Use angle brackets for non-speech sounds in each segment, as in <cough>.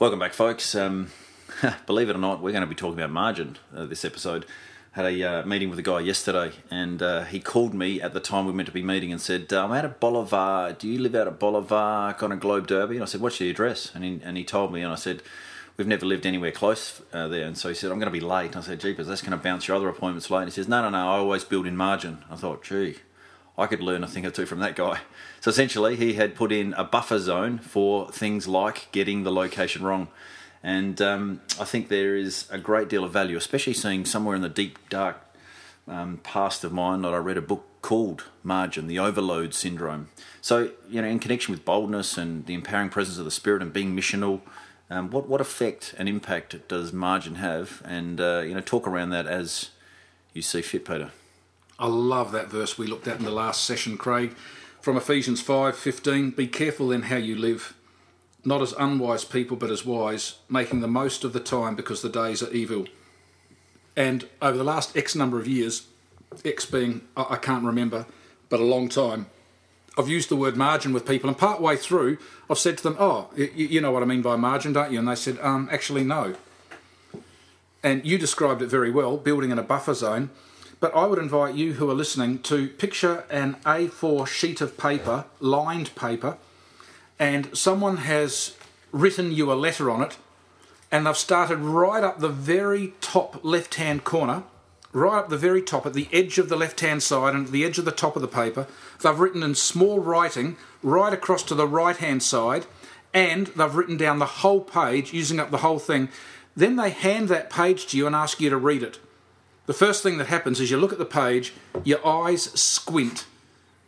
Welcome back, folks. Um, <laughs> believe it or not, we're going to be talking about margin uh, this episode. Had a uh, meeting with a guy yesterday, and uh, he called me at the time we meant to be meeting and said, "I'm out of Bolivar. Do you live out of Bolivar, kind of Globe Derby?" And I said, "What's your address?" And he and he told me, and I said, "We've never lived anywhere close uh, there." And so he said, "I'm going to be late." And I said, "Jeepers, that's going to bounce your other appointments late." And he says, "No, no, no. I always build in margin." I thought, "Gee." I could learn a thing or two from that guy. So essentially, he had put in a buffer zone for things like getting the location wrong. And um, I think there is a great deal of value, especially seeing somewhere in the deep, dark um, past of mine that I read a book called Margin, the Overload Syndrome. So, you know, in connection with boldness and the empowering presence of the Spirit and being missional, um, what, what effect and impact does margin have? And, uh, you know, talk around that as you see fit, Peter. I love that verse we looked at in the last session, Craig, from Ephesians 5:15. Be careful then how you live, not as unwise people, but as wise, making the most of the time because the days are evil. And over the last X number of years, X being I can't remember, but a long time, I've used the word margin with people, and part way through, I've said to them, "Oh, you, you know what I mean by margin, don't you?" And they said, um, "Actually, no." And you described it very well, building in a buffer zone. But I would invite you who are listening to picture an A4 sheet of paper, lined paper, and someone has written you a letter on it, and they've started right up the very top left hand corner, right up the very top at the edge of the left hand side and at the edge of the top of the paper. They've written in small writing right across to the right hand side, and they've written down the whole page, using up the whole thing. Then they hand that page to you and ask you to read it. The first thing that happens is you look at the page, your eyes squint.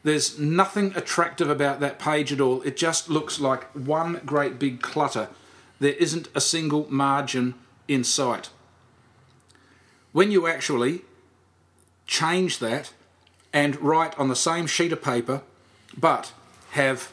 There's nothing attractive about that page at all. It just looks like one great big clutter. There isn't a single margin in sight. When you actually change that and write on the same sheet of paper, but have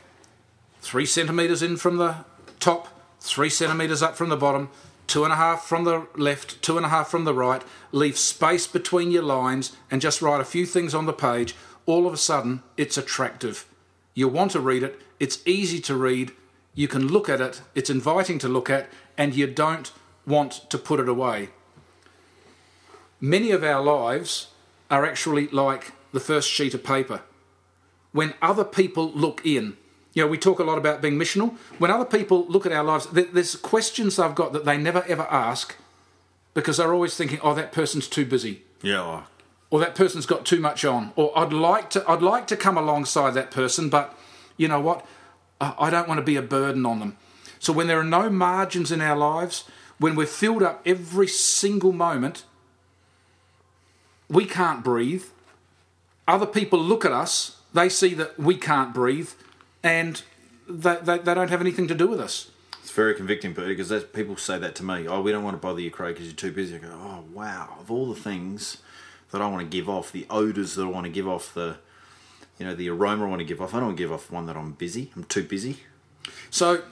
three centimetres in from the top, three centimetres up from the bottom, two and a half from the left, two and a half from the right, leave space between your lines, and just write a few things on the page, all of a sudden it's attractive. You want to read it, it's easy to read, you can look at it, it's inviting to look at, and you don't want to put it away. Many of our lives are actually like the first sheet of paper. When other people look in, you know, we talk a lot about being missional. When other people look at our lives, there's questions I've got that they never ever ask because they're always thinking, "Oh, that person's too busy." Yeah. Or that person's got too much on. Or I'd like to, I'd like to come alongside that person, but you know what? I don't want to be a burden on them. So when there are no margins in our lives, when we're filled up every single moment, we can't breathe. Other people look at us, they see that we can't breathe, and they, they, they don't have anything to do with us. It's very convicting, Peter, because people say that to me. Oh, we don't want to bother you, Craig, because you're too busy. I go, oh, wow. Of all the things that I want to give off, the odours that I want to give off, the you know, the aroma I want to give off, I don't want to give off one that I'm busy. I'm too busy. So,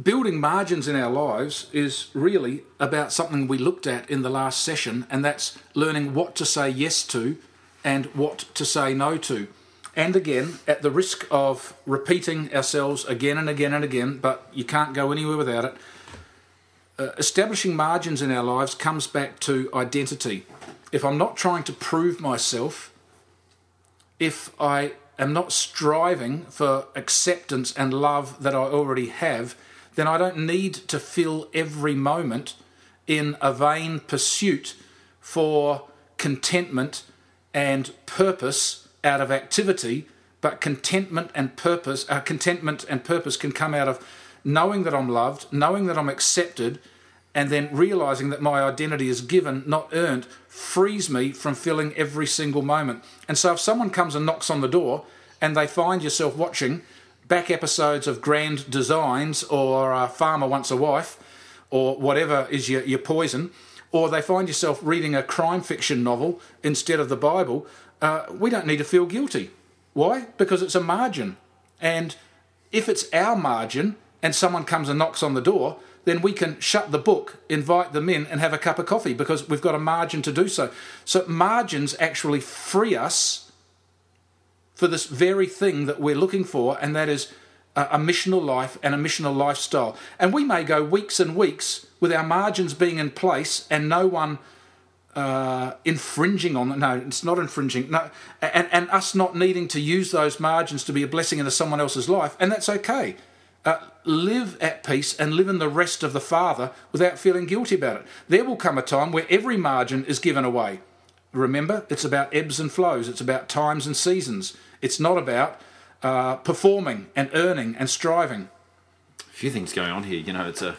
building margins in our lives is really about something we looked at in the last session, and that's learning what to say yes to and what to say no to. And again, at the risk of repeating ourselves again and again and again, but you can't go anywhere without it, uh, establishing margins in our lives comes back to identity. If I'm not trying to prove myself, if I am not striving for acceptance and love that I already have, then I don't need to fill every moment in a vain pursuit for contentment and purpose out of activity, but contentment and purpose, uh, contentment and purpose can come out of knowing that I'm loved, knowing that I'm accepted, and then realizing that my identity is given, not earned, frees me from filling every single moment. And so if someone comes and knocks on the door and they find yourself watching back episodes of Grand Designs or uh, Farmer Wants a Wife or whatever is your, your poison, or they find yourself reading a crime fiction novel instead of the Bible, uh, we don't need to feel guilty. Why? Because it's a margin. And if it's our margin and someone comes and knocks on the door, then we can shut the book, invite them in, and have a cup of coffee because we've got a margin to do so. So, margins actually free us for this very thing that we're looking for, and that is a, a missional life and a missional lifestyle. And we may go weeks and weeks with our margins being in place and no one uh, infringing on no it's not infringing no and, and us not needing to use those margins to be a blessing into someone else's life and that's okay. Uh, live at peace and live in the rest of the father without feeling guilty about it. There will come a time where every margin is given away. Remember it's about ebbs and flows. It's about times and seasons. It's not about uh, performing and earning and striving. A few things going on here. You know it's a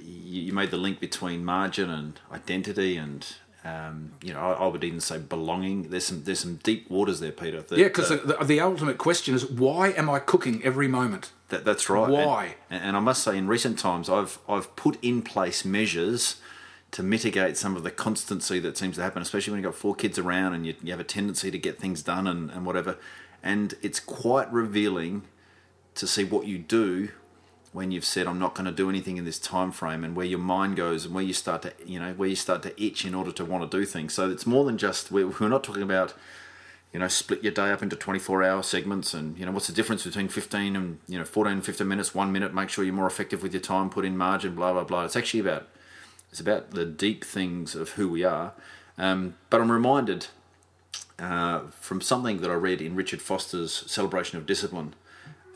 you made the link between margin and identity and um, you know, I, I, would even say belonging. There's some there's some deep waters there, Peter. That, yeah, because the, the, the, ultimate question is why am I cooking every moment? That, that's right. Why? And, and, I must say, in recent times, I've I've put in place measures to mitigate some of the constancy that seems to happen, especially when you've got four kids around and you, you have a tendency to get things done and, and whatever. And it's quite revealing to see what you do when you've said I'm not going to do anything in this time frame and where your mind goes and where you start to you know where you start to itch in order to want to do things. So it's more than just we're, not talking about you know split your day up into 24 hour segments and you know what's the difference between 15 and you know 14 15 minutes one minute make sure you're more effective with your time put in margin blah blah blah. It's actually about it's about the deep things of who we are. Um, but i'm reminded uh, from something that i read in richard foster's celebration of discipline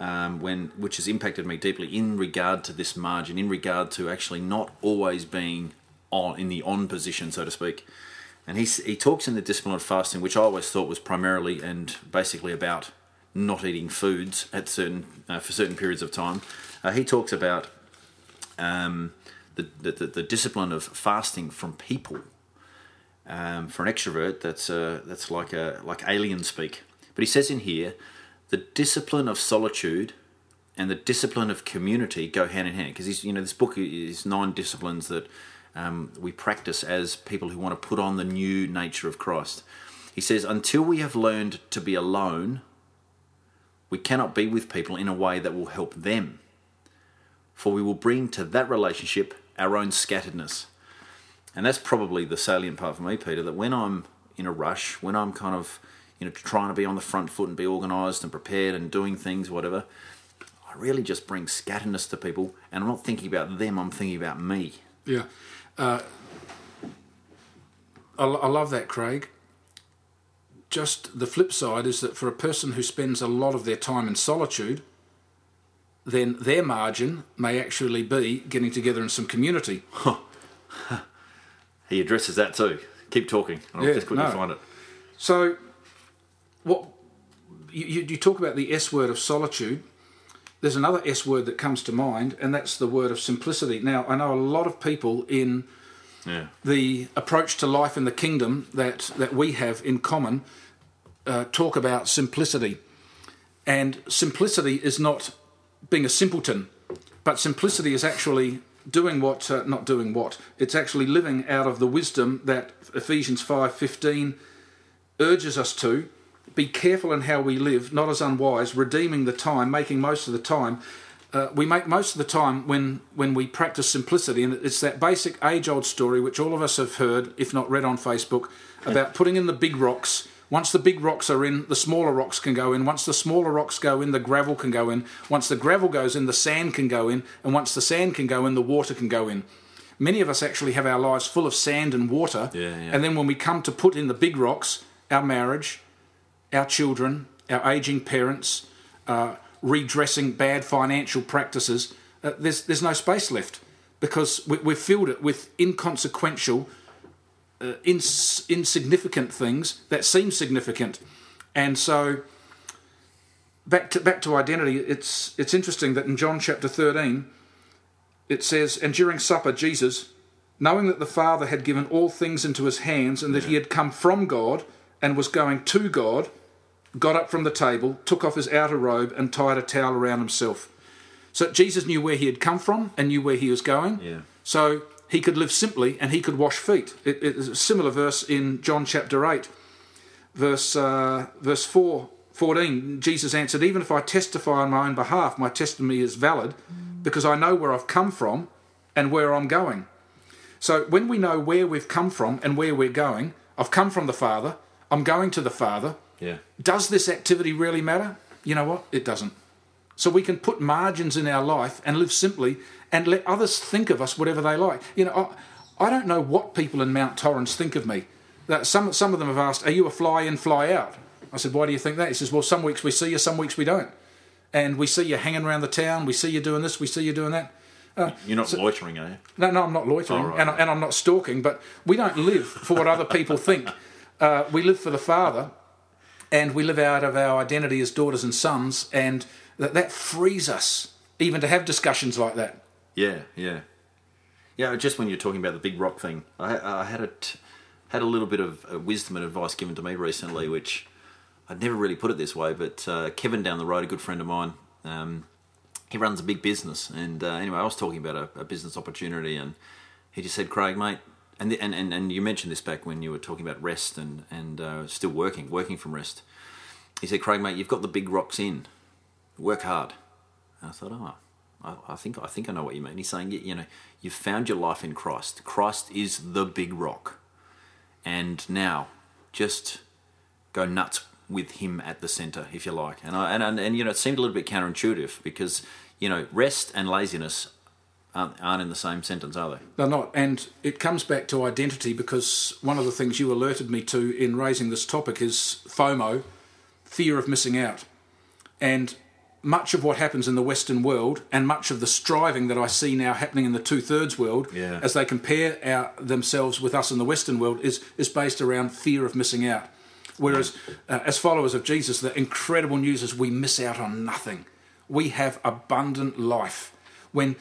um, when which has impacted me deeply in regard to this margin, in regard to actually not always being on in the on position, so to speak. And he he talks in the discipline of fasting, which I always thought was primarily and basically about not eating foods at certain uh, for certain periods of time. Uh, he talks about um, the, the, the discipline of fasting from people. Um, for an extrovert, that's uh, that's like a like alien speak. But he says in here the discipline of solitude and the discipline of community go hand in hand because you know this book is nine disciplines that um, we practice as people who want to put on the new nature of Christ. He says, until we have learned to be alone, we cannot be with people in a way that will help them. For we will bring to that relationship our own scatteredness. And that's probably the salient part for me, Peter, that when I'm in a rush, when I'm kind of you know, trying to be on the front foot and be organised and prepared and doing things, whatever. I really just bring scatteredness to people, and I'm not thinking about them. I'm thinking about me. Yeah, uh, I, I love that, Craig. Just the flip side is that for a person who spends a lot of their time in solitude, then their margin may actually be getting together in some community. <laughs> he addresses that too. Keep talking. I'll yeah, just quickly no. find it. So what you, you talk about the S word of solitude. There's another S word that comes to mind, and that's the word of simplicity. Now, I know a lot of people in yeah. the approach to life in the kingdom that, that we have in common uh, talk about simplicity. And simplicity is not being a simpleton, but simplicity is actually doing what, uh, not doing what, it's actually living out of the wisdom that Ephesians 5.15 urges us to be careful in how we live, not as unwise, redeeming the time, making most of the time. Uh, we make most of the time when, when we practice simplicity, and it's that basic age old story which all of us have heard, if not read on Facebook, about putting in the big rocks. Once the big rocks are in, the smaller rocks can go in. Once the smaller rocks go in, the gravel can go in. Once the gravel goes in, the sand can go in. And once the sand can go in, the water can go in. Many of us actually have our lives full of sand and water. Yeah, yeah. And then when we come to put in the big rocks, our marriage, our children, our aging parents, uh, redressing bad financial practices, uh, there's, there's no space left because we, we've filled it with inconsequential, uh, ins- insignificant things that seem significant. And so, back to, back to identity, it's, it's interesting that in John chapter 13, it says, And during supper, Jesus, knowing that the Father had given all things into his hands and that he had come from God and was going to God, got up from the table, took off his outer robe, and tied a towel around himself. So Jesus knew where he had come from and knew where he was going. Yeah. So he could live simply and he could wash feet. It, it is a similar verse in John chapter 8, verse, uh, verse 4, 14. Jesus answered, Even if I testify on my own behalf, my testimony is valid because I know where I've come from and where I'm going. So when we know where we've come from and where we're going, I've come from the Father, I'm going to the Father, yeah. Does this activity really matter? You know what? It doesn't. so we can put margins in our life and live simply and let others think of us whatever they like. You know, I, I don't know what people in Mount Torrens think of me. That some some of them have asked, "Are you a fly in, fly out?" I said, "Why do you think that?" He says, "Well, some weeks we see you, some weeks we don't, and we see you hanging around the town. We see you doing this, we see you doing that." Uh, You're not so, loitering, are you? No, no, I'm not loitering, oh, right. and, and I'm not stalking. But we don't live for what other people think. Uh, we live for the Father, and we live out of our identity as daughters and sons, and that, that frees us even to have discussions like that. Yeah, yeah, yeah. Just when you're talking about the big rock thing, I, I had a t- had a little bit of uh, wisdom and advice given to me recently, which I'd never really put it this way. But uh, Kevin down the road, a good friend of mine, um, he runs a big business, and uh, anyway, I was talking about a, a, business opportunity, and he just said, "Craig, mate." And, the, and, and, and you mentioned this back when you were talking about rest and, and uh, still working, working from rest. He said, Craig, mate, you've got the big rocks in work hard. And I thought, oh, I, I, think I think I know what you mean. He's saying, you, know, you've found your life in Christ. Christ is the big rock, and now just go nuts with Him at the center, if you like. And I, and, and and you know, it seemed a little bit counterintuitive because you know, rest and laziness aren't, aren't in the same sentence, are they? They're not. And it comes back to identity because one of the things you alerted me to in raising this topic is FOMO, fear of missing out. And much of what happens in the Western world and much of the striving that I see now happening in the two thirds world yeah. as they compare our, themselves with us in the Western world is, is based around fear of missing out. Whereas, uh, as followers of Jesus, the incredible news is we miss out on nothing. We have abundant life. When,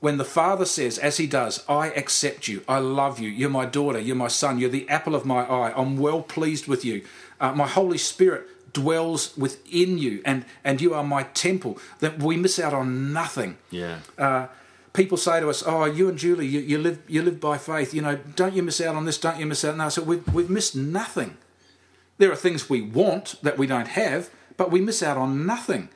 when the Father says, as He does, I accept you, I love you, you're my daughter, you're my son, you're the apple of my eye, I'm well pleased with you, uh, my Holy Spirit dwells within you and, and you are my temple, that we miss out on nothing. Yeah. Uh, people say to us, "Oh, you and Julie, you, you live you live by faith. You know, don't you miss out on this? Don't you miss out?" No, so we've we've missed nothing. There are things we want that we don't have, but we miss out on nothing.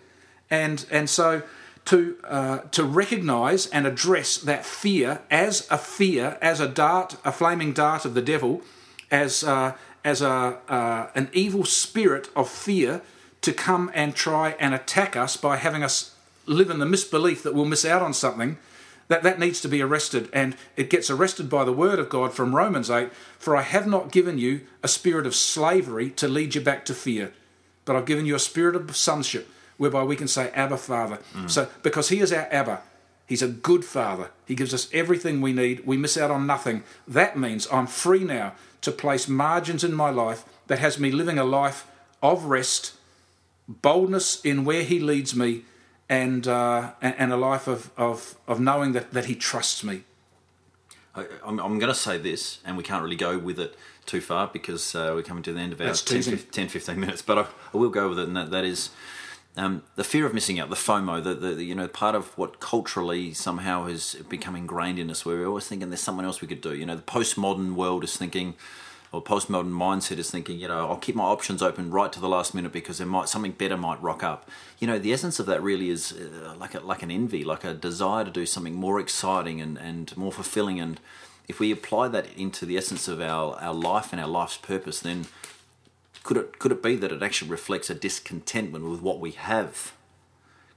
And and so to uh, to recognise and address that fear as a fear, as a dart, a flaming dart of the devil, as uh, as a, uh, an evil spirit of fear to come and try and attack us by having us live in the misbelief that we'll miss out on something, that, that needs to be arrested. And it gets arrested by the word of God from Romans 8 For I have not given you a spirit of slavery to lead you back to fear, but I've given you a spirit of sonship whereby we can say, Abba, Father. Mm. So, because He is our Abba, He's a good Father. He gives us everything we need. We miss out on nothing. That means I'm free now to place margins in my life that has me living a life of rest, boldness in where He leads me, and uh, and a life of, of, of knowing that, that He trusts me. I, am I'm going to say this, and we can't really go with it too far because uh, we're coming to the end of our 10, 10, 15 minutes, but I, I, will go with it, and that, that is um, the fear of missing out, the FOMO, the, the, the, you know part of what culturally somehow has become ingrained in us, where we're always thinking there's someone else we could do. You know, the postmodern world is thinking, or postmodern mindset is thinking, you know, I'll keep my options open right to the last minute because there might something better might rock up. You know, the essence of that really is uh, like a, like an envy, like a desire to do something more exciting and, and more fulfilling. And if we apply that into the essence of our, our life and our life's purpose, then could it could it be that it actually reflects a discontentment with what we have?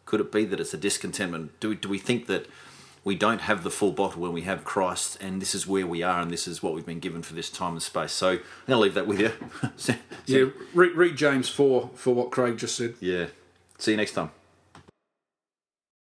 Could it be that it's a discontentment? Do we, do we think that we don't have the full bottle when we have Christ, and this is where we are, and this is what we've been given for this time and space? So I'm going to leave that with you. so, <laughs> yeah, read, read James four for what Craig just said. Yeah. See you next time.